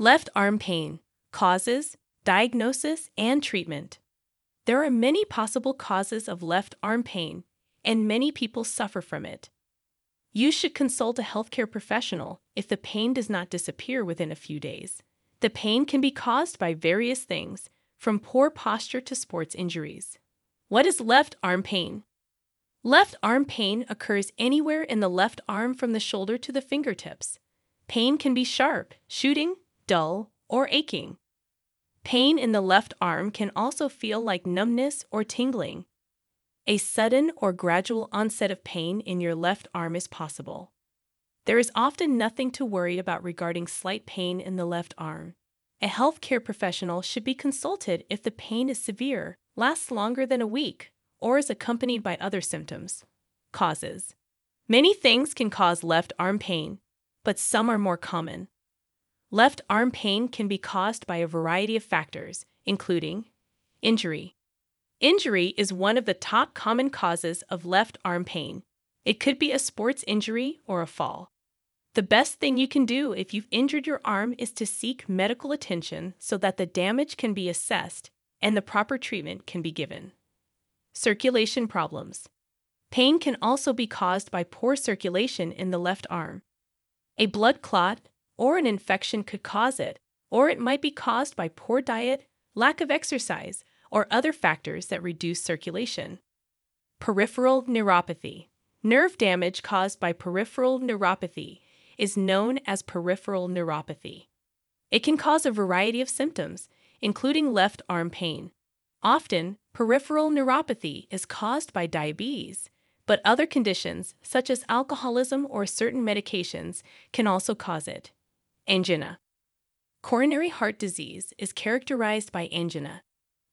Left arm pain causes, diagnosis, and treatment. There are many possible causes of left arm pain, and many people suffer from it. You should consult a healthcare professional if the pain does not disappear within a few days. The pain can be caused by various things, from poor posture to sports injuries. What is left arm pain? Left arm pain occurs anywhere in the left arm from the shoulder to the fingertips. Pain can be sharp, shooting, dull, or aching. Pain in the left arm can also feel like numbness or tingling. A sudden or gradual onset of pain in your left arm is possible. There is often nothing to worry about regarding slight pain in the left arm. A healthcare professional should be consulted if the pain is severe, lasts longer than a week, or is accompanied by other symptoms. Causes Many things can cause left arm pain, but some are more common. Left arm pain can be caused by a variety of factors, including injury. Injury is one of the top common causes of left arm pain. It could be a sports injury or a fall. The best thing you can do if you've injured your arm is to seek medical attention so that the damage can be assessed and the proper treatment can be given. Circulation problems. Pain can also be caused by poor circulation in the left arm. A blood clot or an infection could cause it, or it might be caused by poor diet, lack of exercise, or other factors that reduce circulation. Peripheral neuropathy. Nerve damage caused by peripheral neuropathy is known as peripheral neuropathy. It can cause a variety of symptoms, including left arm pain. Often, peripheral neuropathy is caused by diabetes, but other conditions, such as alcoholism or certain medications, can also cause it. Angina. Coronary heart disease is characterized by angina.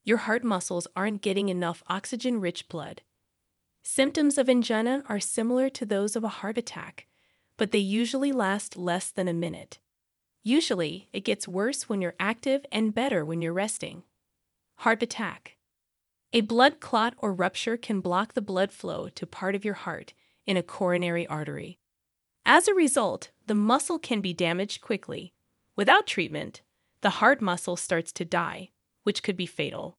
Your heart muscles aren't getting enough oxygen rich blood. Symptoms of angina are similar to those of a heart attack, but they usually last less than a minute. Usually, it gets worse when you're active and better when you're resting. Heart attack. A blood clot or rupture can block the blood flow to part of your heart in a coronary artery. As a result, the muscle can be damaged quickly. Without treatment, the heart muscle starts to die, which could be fatal.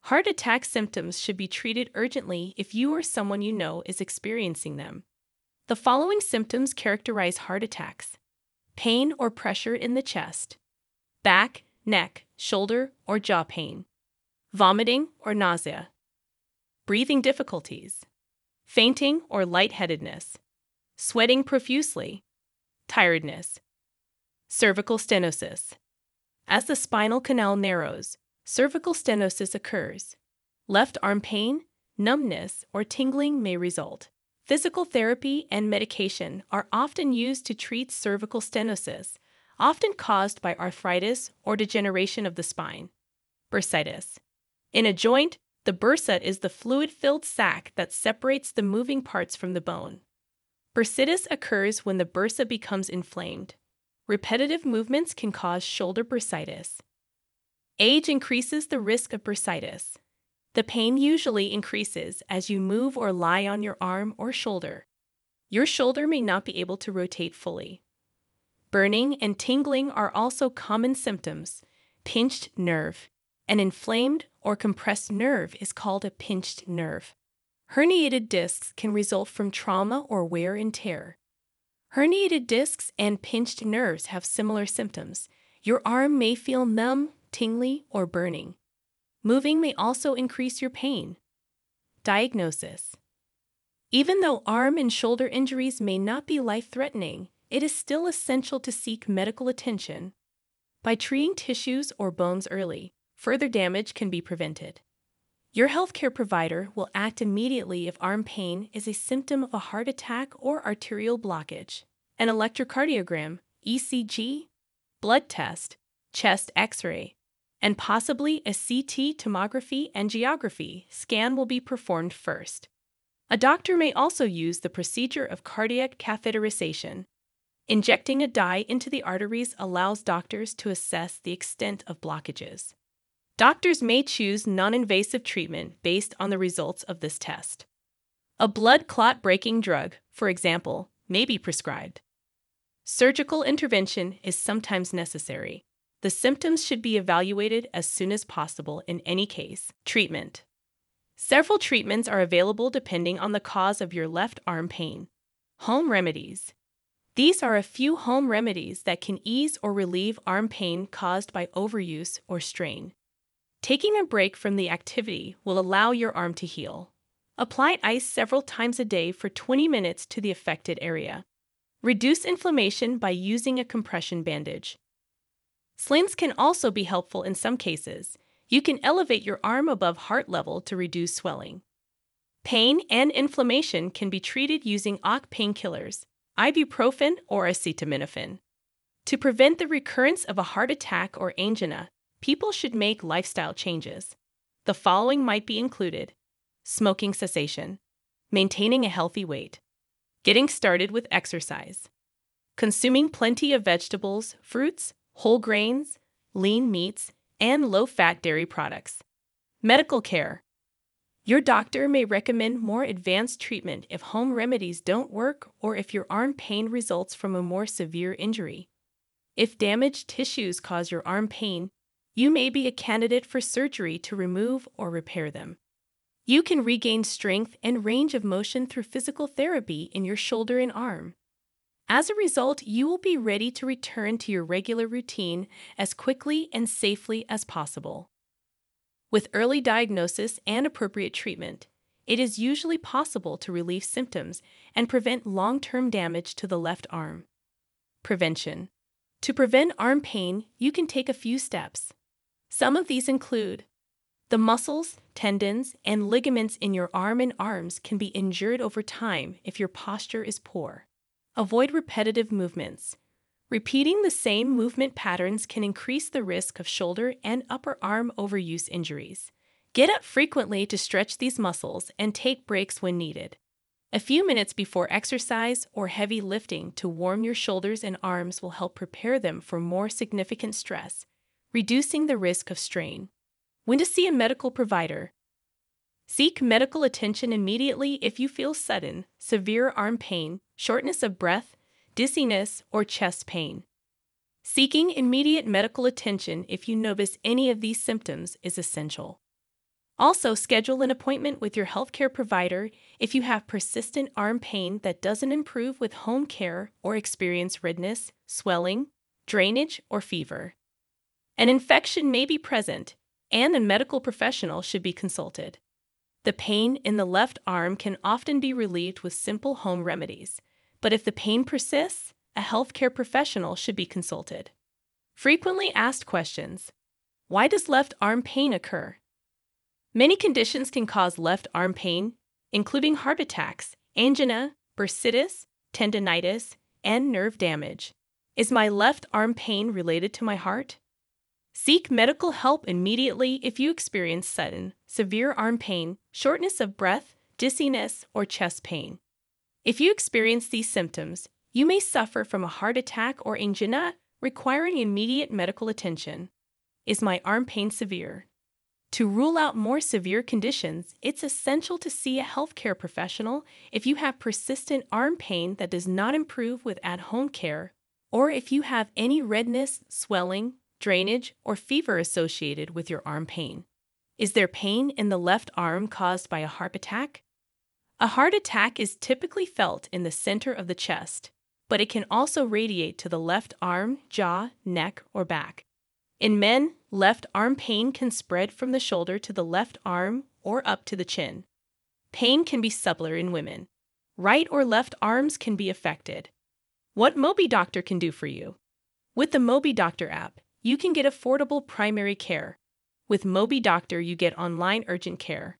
Heart attack symptoms should be treated urgently if you or someone you know is experiencing them. The following symptoms characterize heart attacks pain or pressure in the chest, back, neck, shoulder, or jaw pain, vomiting or nausea, breathing difficulties, fainting or lightheadedness, sweating profusely, tiredness, cervical stenosis. As the spinal canal narrows, cervical stenosis occurs. Left arm pain, numbness, or tingling may result. Physical therapy and medication are often used to treat cervical stenosis, often caused by arthritis or degeneration of the spine. Bursitis. In a joint, the bursa is the fluid filled sac that separates the moving parts from the bone. Bursitis occurs when the bursa becomes inflamed. Repetitive movements can cause shoulder bursitis. Age increases the risk of bursitis. The pain usually increases as you move or lie on your arm or shoulder. Your shoulder may not be able to rotate fully. Burning and tingling are also common symptoms. Pinched nerve. An inflamed or compressed nerve is called a pinched nerve. Herniated discs can result from trauma or wear and tear. Herniated discs and pinched nerves have similar symptoms. Your arm may feel numb, tingly, or burning. Moving may also increase your pain. Diagnosis Even though arm and shoulder injuries may not be life threatening, it is still essential to seek medical attention. By treating tissues or bones early, further damage can be prevented. Your healthcare provider will act immediately if arm pain is a symptom of a heart attack or arterial blockage. An electrocardiogram, ECG, blood test, chest x ray, and possibly a CT tomography angiography scan will be performed first. A doctor may also use the procedure of cardiac catheterization. Injecting a dye into the arteries allows doctors to assess the extent of blockages. Doctors may choose non invasive treatment based on the results of this test. A blood clot breaking drug, for example, may be prescribed. Surgical intervention is sometimes necessary. the symptoms should be evaluated as soon as possible in any case. Treatment Several treatments are available depending on the cause of your left arm pain. Home remedies these are a few home remedies that can ease or relieve arm pain caused by overuse or strain. Taking a break from the activity will allow your arm to heal. Apply ice several times a day for 20 minutes to the affected area. Reduce inflammation by using a compression bandage. Slings can also be helpful in some cases. You can elevate your arm above heart level to reduce swelling. Pain and inflammation can be treated using OC painkillers ibuprofen, or acetaminophen. To prevent the recurrence of a heart attack or angina, people should make lifestyle changes. The following might be included smoking cessation, maintaining a healthy weight, getting started with exercise, consuming plenty of vegetables, fruits, whole grains, lean meats, and low fat dairy products, medical care, your doctor may recommend more advanced treatment if home remedies don't work or if your arm pain results from a more severe injury. If damaged tissues cause your arm pain, you may be a candidate for surgery to remove or repair them. You can regain strength and range of motion through physical therapy in your shoulder and arm. As a result, you will be ready to return to your regular routine as quickly and safely as possible. With early diagnosis and appropriate treatment, it is usually possible to relieve symptoms and prevent long term damage to the left arm. Prevention To prevent arm pain, you can take a few steps. Some of these include the muscles, tendons, and ligaments in your arm and arms can be injured over time if your posture is poor. Avoid repetitive movements. Repeating the same movement patterns can increase the risk of shoulder and upper arm overuse injuries. Get up frequently to stretch these muscles and take breaks when needed. A few minutes before exercise or heavy lifting to warm your shoulders and arms will help prepare them for more significant stress, reducing the risk of strain. When to see a medical provider. Seek medical attention immediately if you feel sudden, severe arm pain, shortness of breath, dizziness, or chest pain. Seeking immediate medical attention if you notice any of these symptoms is essential. Also, schedule an appointment with your healthcare provider if you have persistent arm pain that doesn't improve with home care or experience redness, swelling, drainage, or fever. An infection may be present, and a medical professional should be consulted. The pain in the left arm can often be relieved with simple home remedies, but if the pain persists, a healthcare professional should be consulted. Frequently asked questions Why does left arm pain occur? Many conditions can cause left arm pain, including heart attacks, angina, bursitis, tendonitis, and nerve damage. Is my left arm pain related to my heart? Seek medical help immediately if you experience sudden, severe arm pain, shortness of breath, dizziness, or chest pain. If you experience these symptoms, you may suffer from a heart attack or angina requiring immediate medical attention. Is my arm pain severe? To rule out more severe conditions, it's essential to see a healthcare professional if you have persistent arm pain that does not improve with at home care, or if you have any redness, swelling, drainage, or fever associated with your arm pain. Is there pain in the left arm caused by a heart attack? A heart attack is typically felt in the center of the chest, but it can also radiate to the left arm, jaw, neck, or back. In men, left arm pain can spread from the shoulder to the left arm or up to the chin. Pain can be subtler in women. Right or left arms can be affected. What Mobi Doctor can do for you. With the Mobi Doctor app, you can get affordable primary care. With Mobi Doctor, you get online urgent care,